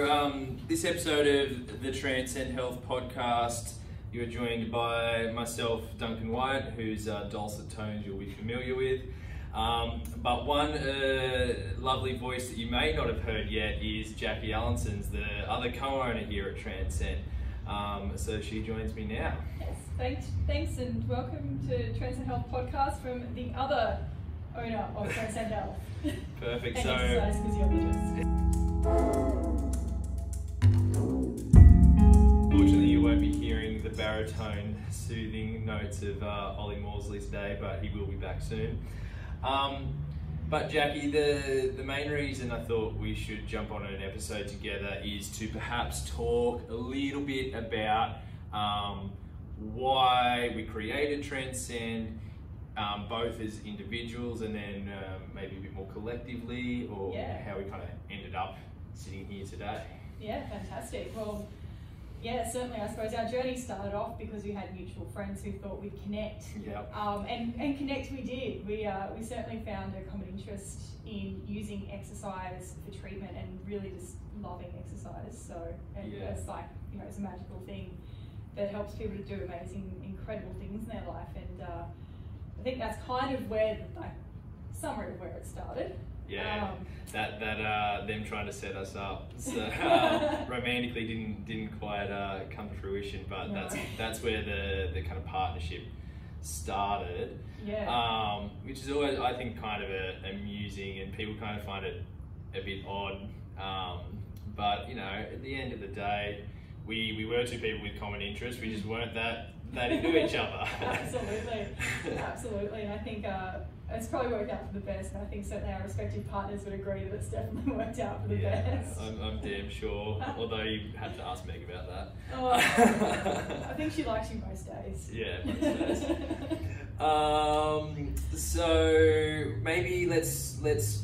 So, um, this episode of the Transcend Health podcast, you are joined by myself, Duncan White, whose uh, dulcet tones you'll be familiar with. Um, but one uh, lovely voice that you may not have heard yet is Jackie Allenson's, the other co-owner here at Transcend. Um, so she joins me now. Yes, thanks, thanks, and welcome to Transcend Health podcast from the other owner of Transcend Health. Perfect. and so. Unfortunately, you won't be hearing the baritone soothing notes of uh, Ollie Morsley today, but he will be back soon. Um, but Jackie, the, the main reason I thought we should jump on an episode together is to perhaps talk a little bit about um, why we created Transcend, um, both as individuals and then um, maybe a bit more collectively, or Yeah. how we kind of ended up sitting here today. Yeah, fantastic. Well, yeah, certainly. I suppose our journey started off because we had mutual friends who thought we'd connect, Yep. um, and and connect we did. We uh, we certainly found a common interest in using exercise for treatment and really just loving exercise. So and Yeah. it's like you know it's a magical thing that helps people to do amazing, incredible things in their life. And uh, I think that's kind of where like summary of where it started. Yeah, Um, that that uh, them trying to set us up so, uh, romantically didn't didn't quite uh, come to fruition, but No. that's that's where the the kind of partnership started, yeah. um, which is always I think kind of a, amusing, and people kind of find it a bit odd. Um, but you know, at the end of the day, we we were two people with common interests. We just weren't that that into each other. Absolutely, absolutely, and I think uh, it's probably worked out for the best. And I think certainly our respective partners would agree that it's definitely worked out for the yeah, best. I'm, I'm damn sure. Although you had to ask Meg about that. Oh, I think she likes you most days. Yeah, most days. Um, so maybe let's let's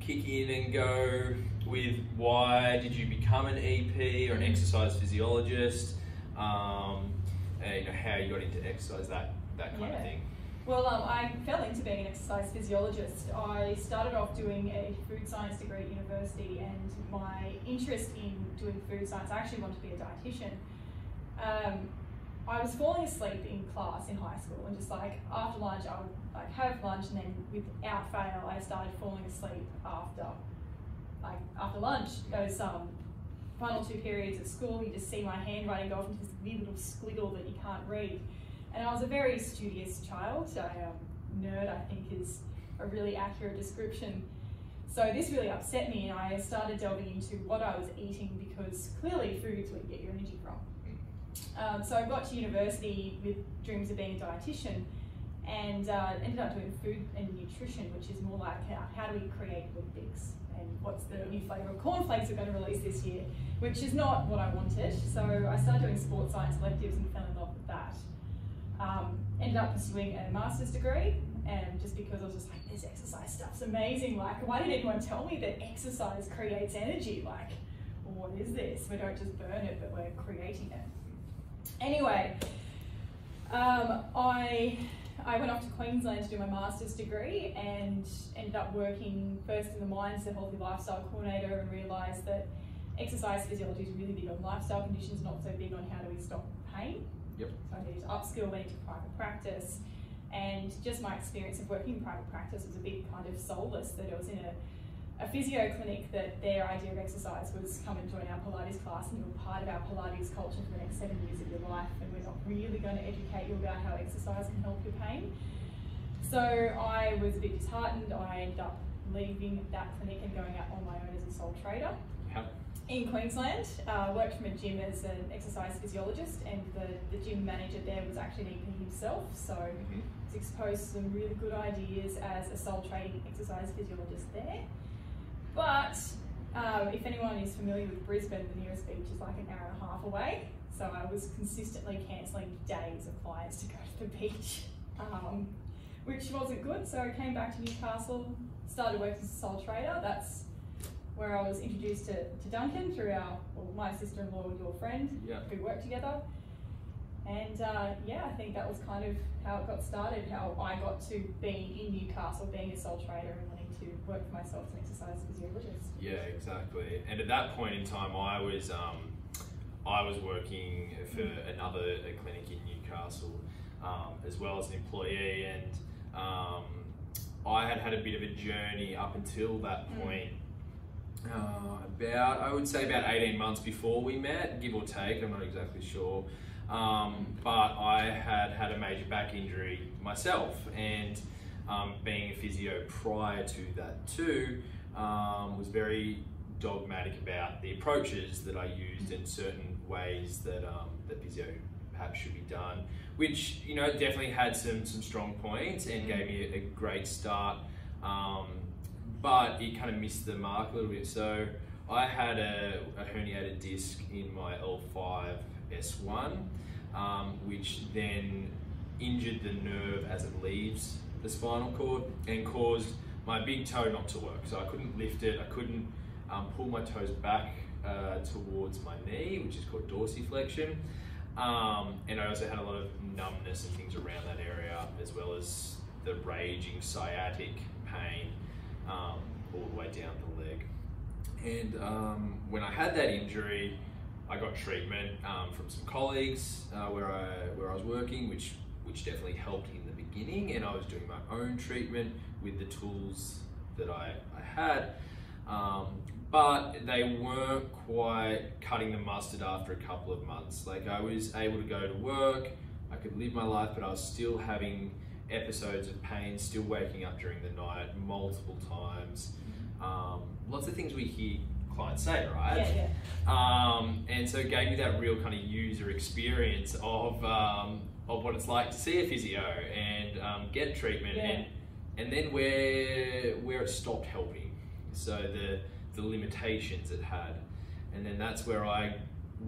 kick in and go with why did you become an EP or an exercise physiologist? Um, and you know, how you got into exercise, that that kind of thing. Well, um, I fell into being an exercise physiologist. I started off doing a food science degree at university, and my interest in doing food science, I actually wanted to be a dietitian. Um, I was falling asleep in class in high school, and just like after lunch, I would like have lunch, and then without fail, I started falling asleep after, like after lunch. Those um, final two periods at school, you just see my handwriting go off into this little squiggle that you can't read. And I was a very studious child. I, um, nerd, I think, is a really accurate description. So this really upset me, and I started delving into what I was eating because clearly food's where you get your energy from. Um, so I got to university with dreams of being a dietitian, and uh, ended up doing food and nutrition, which is more like how, how do we create Weet-Bix and what's the new flavour of cornflakes we're going to release this year, which is not what I wanted. So I started doing sports science electives and fell in love with that. Um, ended up pursuing a master's degree, and just because I was just like, this exercise stuff's amazing. Like, why did anyone tell me that exercise creates energy? Like, what is this? We don't just burn it, but we're creating it. Anyway, um, I I went off to Queensland to do my master's degree and ended up working first in the mines the healthy lifestyle coordinator and realised that exercise physiology is really big on lifestyle conditions, not so big on how do we stop pain. Yep. So I to upskill, went into private practice, and just my experience of working in private practice was a big kind of solace that it was in a a physio clinic that their idea of exercise was come and join our Pilates class and you're part of our Pilates culture for the next seven years of your life and we're not really going to educate you about how exercise can help your pain. So I was a bit disheartened. I ended up leaving that clinic and going out on my own as a sole trader. In Queensland. Uh, worked from a gym as an exercise physiologist and the, the gym manager there was actually an EP himself. So Mhm. was exposed to some really good ideas as a sole trading exercise physiologist there. But um, if anyone is familiar with Brisbane, the nearest beach is like an hour and a half away. So I was consistently cancelling days of clients to go to the beach, um, which wasn't good. So I came back to Newcastle, started working as a sole trader. That's where I was introduced to, to Duncan through our, well, my sister-in-law, your friend, Yeah. who worked together. And uh, yeah, I think that was kind of how it got started, how I got to being in Newcastle, being a sole trader and wanting to work for myself and exercise as an exercise physiologist. Yeah, exactly. And at that point in time, I was um, I was working for another clinic in Newcastle um, as well as an employee, and um, I had had a bit of a journey up until that Mm. Uh, about I would say about eighteen months before we met, give or take. I'm not exactly sure, um, but I had had a major back injury myself, and um, being a physio prior to that too, um, was very dogmatic about the approaches that I used and certain ways that um, that physio perhaps should be done, which you know definitely had some some strong points and gave me a, a great start. But it kind of missed the mark a little bit. So I had a, a herniated disc in my L5 S1, um, which then injured the nerve as it leaves the spinal cord and caused my big toe not to work. So I couldn't lift it, I couldn't um, pull my toes back uh, towards my knee, which is called dorsiflexion. Um, and I also had a lot of numbness and things around that area, as well as the raging sciatic pain um, all the way down the leg. And um, when I had that injury, I got treatment um, from some colleagues uh, where I where I was working, which which definitely helped in the beginning. And I was doing my own treatment with the tools that I, I had. Um, but they weren't quite cutting the mustard after a couple of months. Like I was able to go to work, I could live my life, but I was still having episodes of pain, still waking up during the night multiple times. Um, lots of things we hear clients say, right? Yeah, yeah. Um, and so it gave me that real kind of user experience of um, of what it's like to see a physio and um, get treatment, Yeah. and and then where where it stopped helping. So the the limitations it had, and then that's where I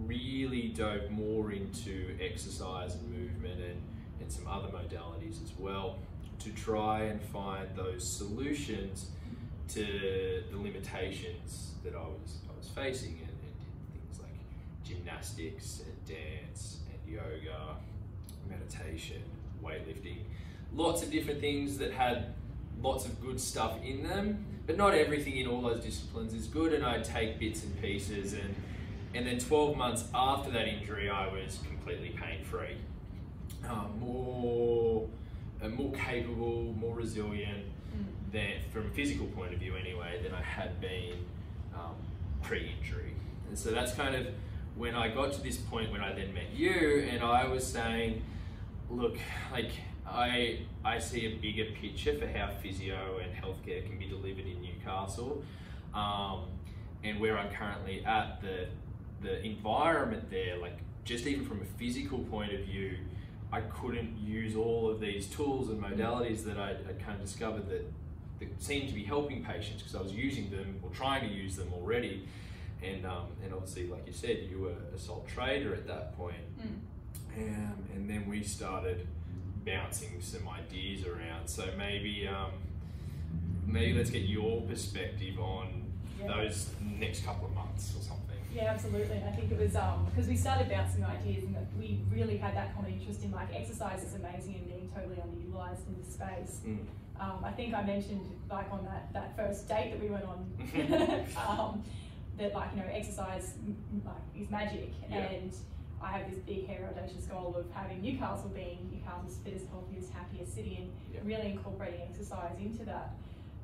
really dove more into exercise and movement and, and some other modalities as well to try and find those solutions to the limitations that I was I was facing and, and things like gymnastics and dance and yoga, meditation, weightlifting, lots of different things that had lots of good stuff in them, but not everything in all those disciplines is good and I'd take bits and pieces and and then 12 months after that injury I was completely pain free. Um, more uh, more capable, more resilient, Mm. than from a physical point of view anyway than I had been um, pre-injury. And so that's kind of when I got to this point when I then met you and I was saying, look, like I I see a bigger picture for how physio and healthcare can be delivered in Newcastle, um, and where I'm currently at the the environment there, like just even from a physical point of view, I couldn't use all of these tools and modalities that I'd, I'd kind of discovered that, that seemed to be helping patients because I was using them or trying to use them already. And, um, and obviously, like you said, you were a sole trader at that point. Mm. Um, and then we started bouncing some ideas around. So maybe, um, maybe let's get your perspective on Yeah. those next couple of months or something. Yeah, absolutely. And I think it was because we started bouncing ideas and we really had that common interest in like exercise is amazing and being totally underutilized in this space. Mm. Um, I think I mentioned like on that, that first date that we went on um, that like you know exercise like is magic Yeah. and I have this big hairy audacious goal of having Newcastle being Newcastle's fittest, healthiest, happiest city and Yeah. really incorporating exercise into that.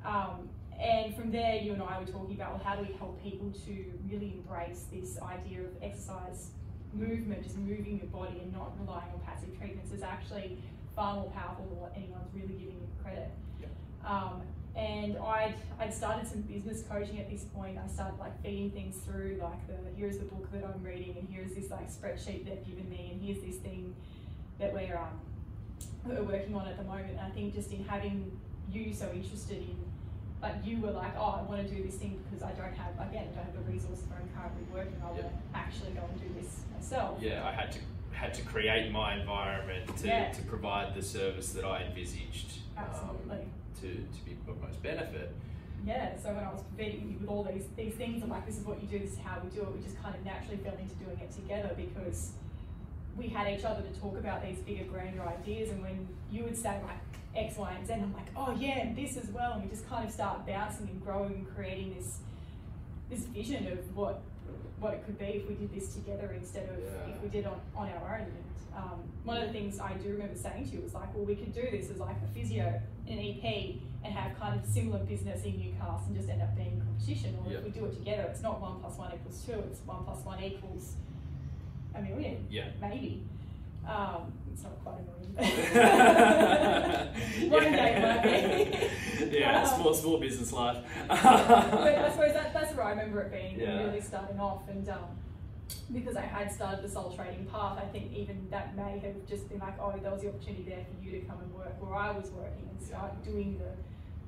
Um, and from there, you and I were talking about well, how do we help people to really embrace this idea of exercise movement, just moving your body and not relying on passive treatments is actually far more powerful than what anyone's really giving it credit. Yeah. Um, and I'd, I'd started some business coaching at this point. I started like feeding things through, like the here's the book that I'm reading, and here's this like spreadsheet they've given me, and here's this thing that we're um, we're working on at the moment. And I think just in having you so interested in, like you were like, oh, I want to do this thing because I don't have again, I don't have the resources where I'm currently working. I want to actually go and do this myself. yeah, I had to had to create my environment to, Yeah. to provide the service that I envisaged um, Absolutely. to, to be of most benefit. Yeah, so when I was feeding you with all these these things, I'm like, this is what you do, this is how we do it. We just kind of naturally fell into doing it together because we had each other to talk about these bigger, grander ideas. And when you would say like X, Y, and Z, I'm like, oh yeah, and this as well. And we just kind of start bouncing and growing and creating this this vision of what what it could be if we did this together instead of Yeah. if we did on, on our own. And um, one of the things I do remember saying to you was like, well, we could do this as like a physio, an EP, and have kind of similar business in Newcastle and just end up being competition. Or Yeah. if we do it together, it's not one plus one equals two, it's one plus one equals a million, Yeah. maybe. Um, it's not quite a one day might be. yeah, Um, small small business life. but I suppose that, that's where I remember it being Yeah. really starting off and um, because I had started the sole trading path, I think even that may have just been like, oh, there was the opportunity there for you to come and work where I was working and start Yeah. doing the,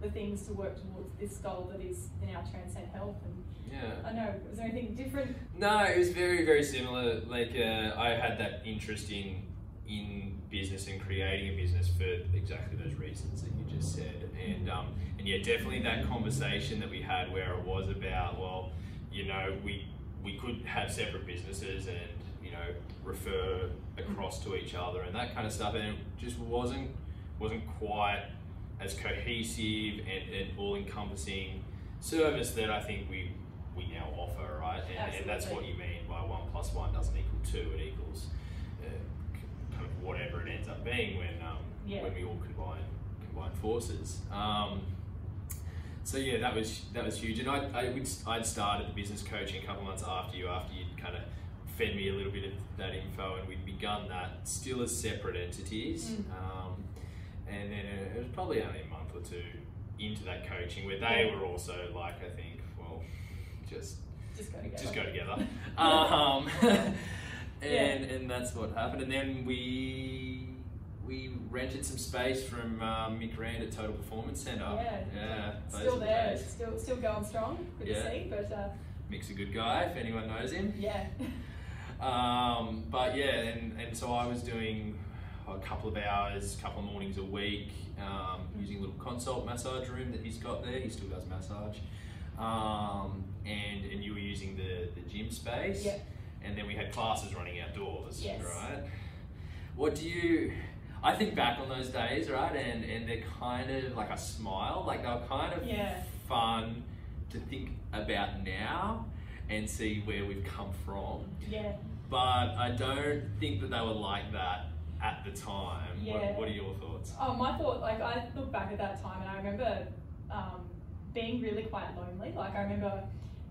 the things to work towards this goal that is now transcend health. And yeah. I know, was there anything different? No, it was very, very similar. Like uh, I had that interest in in business and creating a business for exactly those reasons that you just said, and um, and yeah, definitely that conversation that we had where it was about, well, you know, we we could have separate businesses and you know refer across to each other and that kind of stuff, and it just wasn't wasn't quite as cohesive and, and all encompassing service that I think we we now offer, right? And, and that's what you mean by one plus one doesn't equal two; it equals uh, kind of whatever it ends up being when um, Yeah. when we all combine combine forces. Um, so yeah, that was that was huge, and I I would I'd started the business coaching a couple months after you, after you'd kind of fed me a little bit of that info, and we'd begun that still as separate entities. Mm. Um, and then it was probably only a month or two into that coaching where they Yeah. were also like, I think, well, just Just go together. just go together. um, and and that's what happened. And then we we rented some space from um, Mick Rand at Total Performance Centre. Yeah. yeah Still are the there, still still going strong. Good Yeah. to see, but uh, Mick's a good guy if anyone knows him. yeah. Um, but yeah, and, and so I was doing a couple of hours, a couple of mornings a week, um, using a little consult massage room that he's got there. He still does massage. Um, and, and you were using the, the gym space. Yeah. And then we had classes running outdoors, Yes. right? What do you, I think back on those days, right? And, and they're kind of like a smile, like they're kind of Yeah. fun to think about now and see where we've come from Yeah. but I don't think that they were like that at the time. Yeah. What, what are your thoughts? Oh, my thought, like I look back at that time and I remember um, being really quite lonely. Like I remember,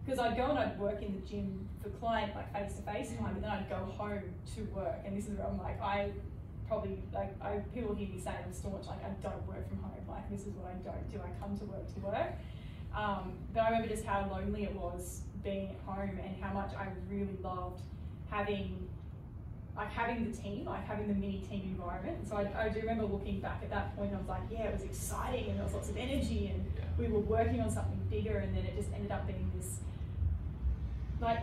because I'd go and I'd work in the gym for client, like face to face time, but then I'd go home to work. And this is where I'm like, I probably, like, I people hear me say I'm staunch, like I don't work from home. Like this is what I don't do. I come to work to work. Um, but I remember just how lonely it was being at home and how much I really loved having like having the team, like having the mini team environment. So I, I do remember looking back at that point, I was like, yeah, it was exciting and there was lots of energy and Yeah. we were working on something bigger and then it just ended up being this, like,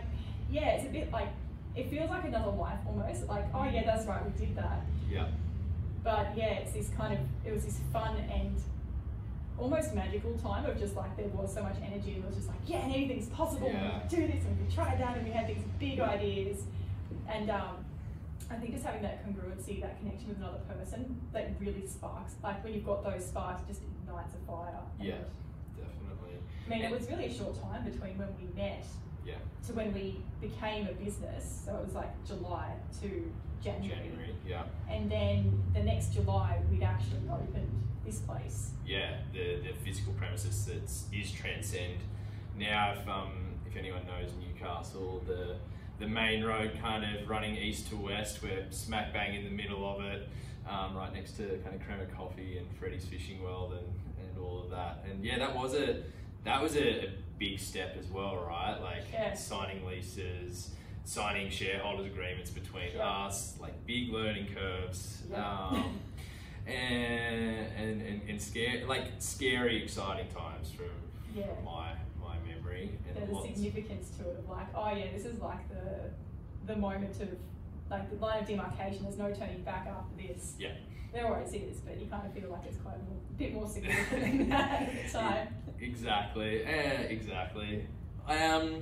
yeah, it's a bit like, it feels like another life almost. Like, oh yeah, that's right, we did that. Yeah. But yeah, it's this kind of, it was this fun and almost magical time of just like there was so much energy and it was just like, yeah, anything's possible Yeah. we can do this and we can try that and we had these big ideas. And um, I think just having that congruency, that connection with another person, that really sparks. Like when you've got those sparks, it just ignites a fire. Yeah. Definitely. I mean, it was really a short time between when we met Yeah. to when we became a business. So it was like July to January. January. Yeah. And then the next July, we'd actually opened this place. Yeah. The the physical premises that is Transcend. Now, if um if anyone knows Newcastle, the the main road kind of running east to west, we're smack bang in the middle of it, um, right next to kind of Crema Coffee and Freddy's Fishing World and, and all of that. And yeah, that was a that was a, a big step as well, right? Like Yeah. signing leases, signing shareholders agreements between us, like big learning curves. Yeah. Um, and, and, and, and scary, like scary, exciting times from, Yeah. from my my memory. And There's a significance to it of like, oh yeah, this is like the the moment of like the line of demarcation. There's no turning back after this. Yeah. There always is, but you kind of feel like it's quite a bit more significant than that at the time. Exactly. Eh, exactly. Um,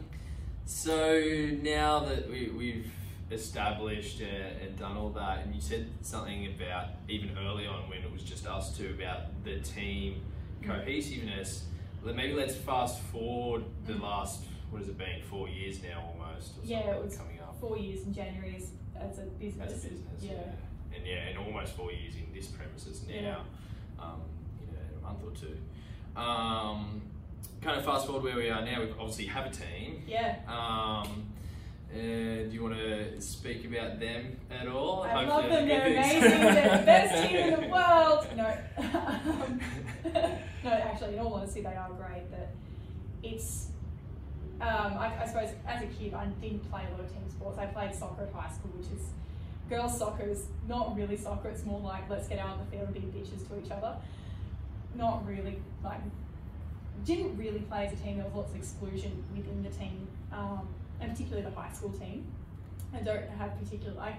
so now that we, we've established and, and done all that, and you said something about even early on when it was just us two about the team cohesiveness. Maybe let's fast forward the last what has it been four years now almost. Or Yeah, it was coming up four years in January as, as a business. as a business. Yeah. Yeah. and yeah, and almost four years in this premises now. Yeah. Um, you know, in a month or two. Um, kind of fast forward where we are now. We obviously have a team. Yeah. Um, uh, do you want to speak about them at all? I Hopefully love them. They're amazing. They're the best team in the world. No. In they are great. That it's. Um, I, I suppose as a kid, I didn't play a lot of team sports. I played soccer at high school, which is girls' soccer is not really soccer. It's more like let's get out on the field and be bitches to each other. Not really like. Didn't really play as a team. There was lots of exclusion within the team, um, and particularly the high school team. I don't have particular. I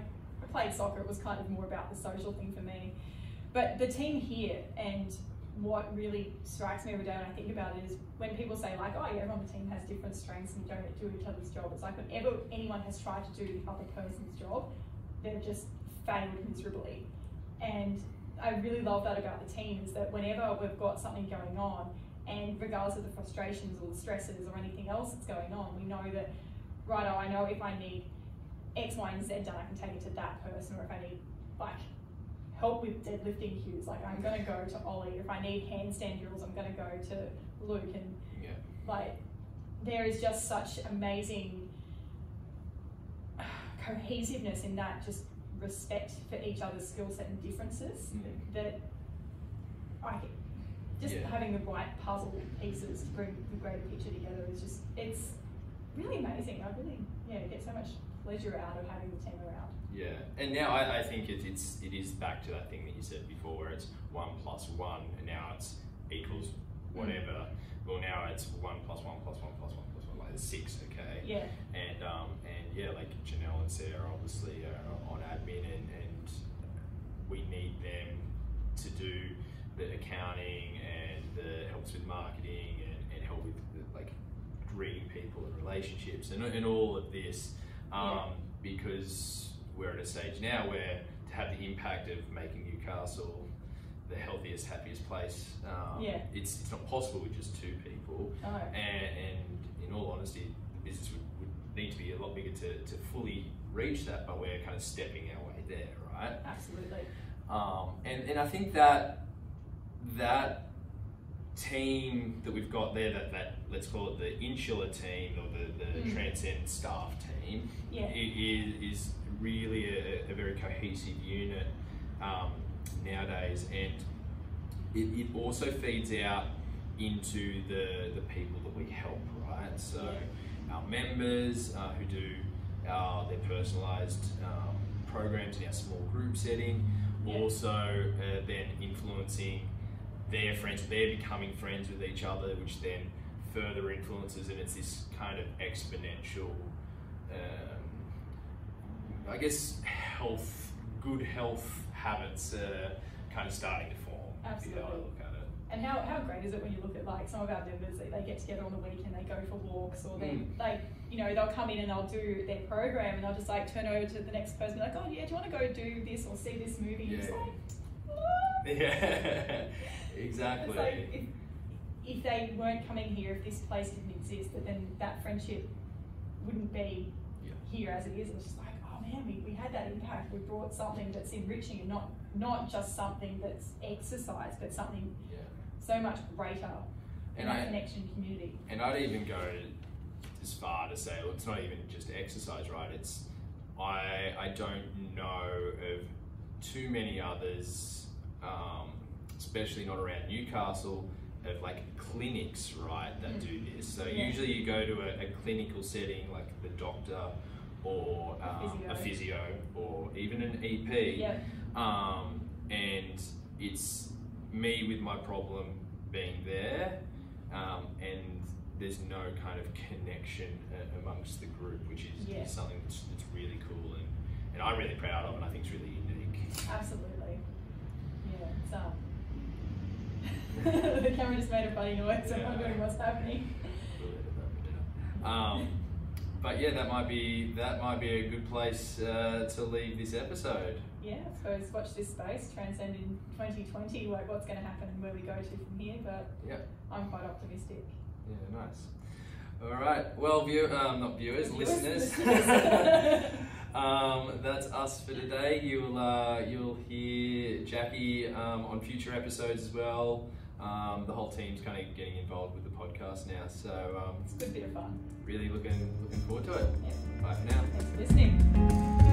played soccer. It was kind of more about the social thing for me. But the team here and what really strikes me every day when I think about it is when people say like, oh yeah, everyone on the team has different strengths and don't do each other's job. It's like whenever anyone has tried to do the other person's job, they've just failed miserably. And I really love that about the team is that whenever we've got something going on, and regardless of the frustrations or the stresses or anything else that's going on, we know that, righto, oh, I know if I need X, Y, and Z done, I can take it to that person, or if I need like help with deadlifting cues, like I'm gonna go to Ollie. If I need handstand drills, I'm gonna go to Luke. And Yeah. like, there is just such amazing cohesiveness in that, just respect for each other's skill set and differences. Mhm. That I just Yeah. having the right puzzle pieces to bring the greater picture together is just it's really amazing. I really yeah get so much pleasure out of having the team around. Yeah, and now I, I think it, it's it is back to that thing that you said before, where it's one plus one, and now it's equals whatever. Well, now it's one plus one plus one plus one plus one, like six. Okay. Yeah, And um, and yeah, like Janelle and Sarah obviously are on admin, and, and we need them to do the accounting and the helps with marketing and, and help with the, like greeting people and relationships and, and all of this um, Yeah. because we're at a stage now where to have the impact of making Newcastle the healthiest, happiest place, um, Yeah. it's, it's not possible with just two people. Know. And, and in all honesty, the business would, would need to be a lot bigger to, to fully reach that, but we're kind of stepping our way there, right? absolutely. Um, and, and I think that that team that we've got there, that, that let's call it the insular team or the, the Mm. transcend staff team, Yeah. it is, is really a, a very cohesive unit um, nowadays, and it, it also feeds out into the, the people that we help, right? So our members uh, who do our, their personalised um, programs in our small group setting, Yeah. also uh, then influencing their friends, they're becoming friends with each other, which then further influences, and it's this kind of exponential, um, I guess, health, good health habits uh, kind of starting to form. is how I Absolutely. look at it. And how, how great is it when you look at like some of our members that they get together on the weekend, they go for walks or they Mm. like, you know, they'll come in and they'll do their program and they'll just like turn over to the next person and be like, oh yeah, do you want to go do this or see this movie? Yeah. like? Yeah, exactly. If, if they weren't coming here, if this place didn't exist, then that friendship wouldn't be Yeah. here as it is. It's just like, oh man, we, we had that impact. We brought something that's enriching and not not just something that's exercise, but something yeah. so much greater in And that I- connection community. And I'd even go as far to say, well, it's not even just exercise, right? It's I I don't know of too many others, um, especially not around Newcastle, of like clinics, right, that Mm. do this. So Yeah. usually you go to a, a clinical setting, like the doctor or um, a physio or even an EP. Yeah, Um, and it's me with my problem being there, um, and there's no kind of connection uh, amongst the group, which is, Yeah. is something that's, that's really cool and, and I'm really proud of, and I think it's really. Absolutely. Yeah, it's um. the camera just made a funny noise. so I'm wondering what's happening. Um, but yeah, that might be that might be a good place uh, to leave this episode. Yeah, I suppose watch this space, transcend in 2020, like what's going to happen and where we go to from here. But Yeah. I'm quite optimistic. Yeah, nice. All right. Well, view, um, not viewers, Viewers, listeners. listeners. Um, that's us for today. You'll uh, you'll hear Jackie um, on future episodes as well. Um, the whole team's kind of getting involved with the podcast now, so um, it's a good bit of fun. Really looking looking forward to it. Yeah. Bye for now. Thanks for listening.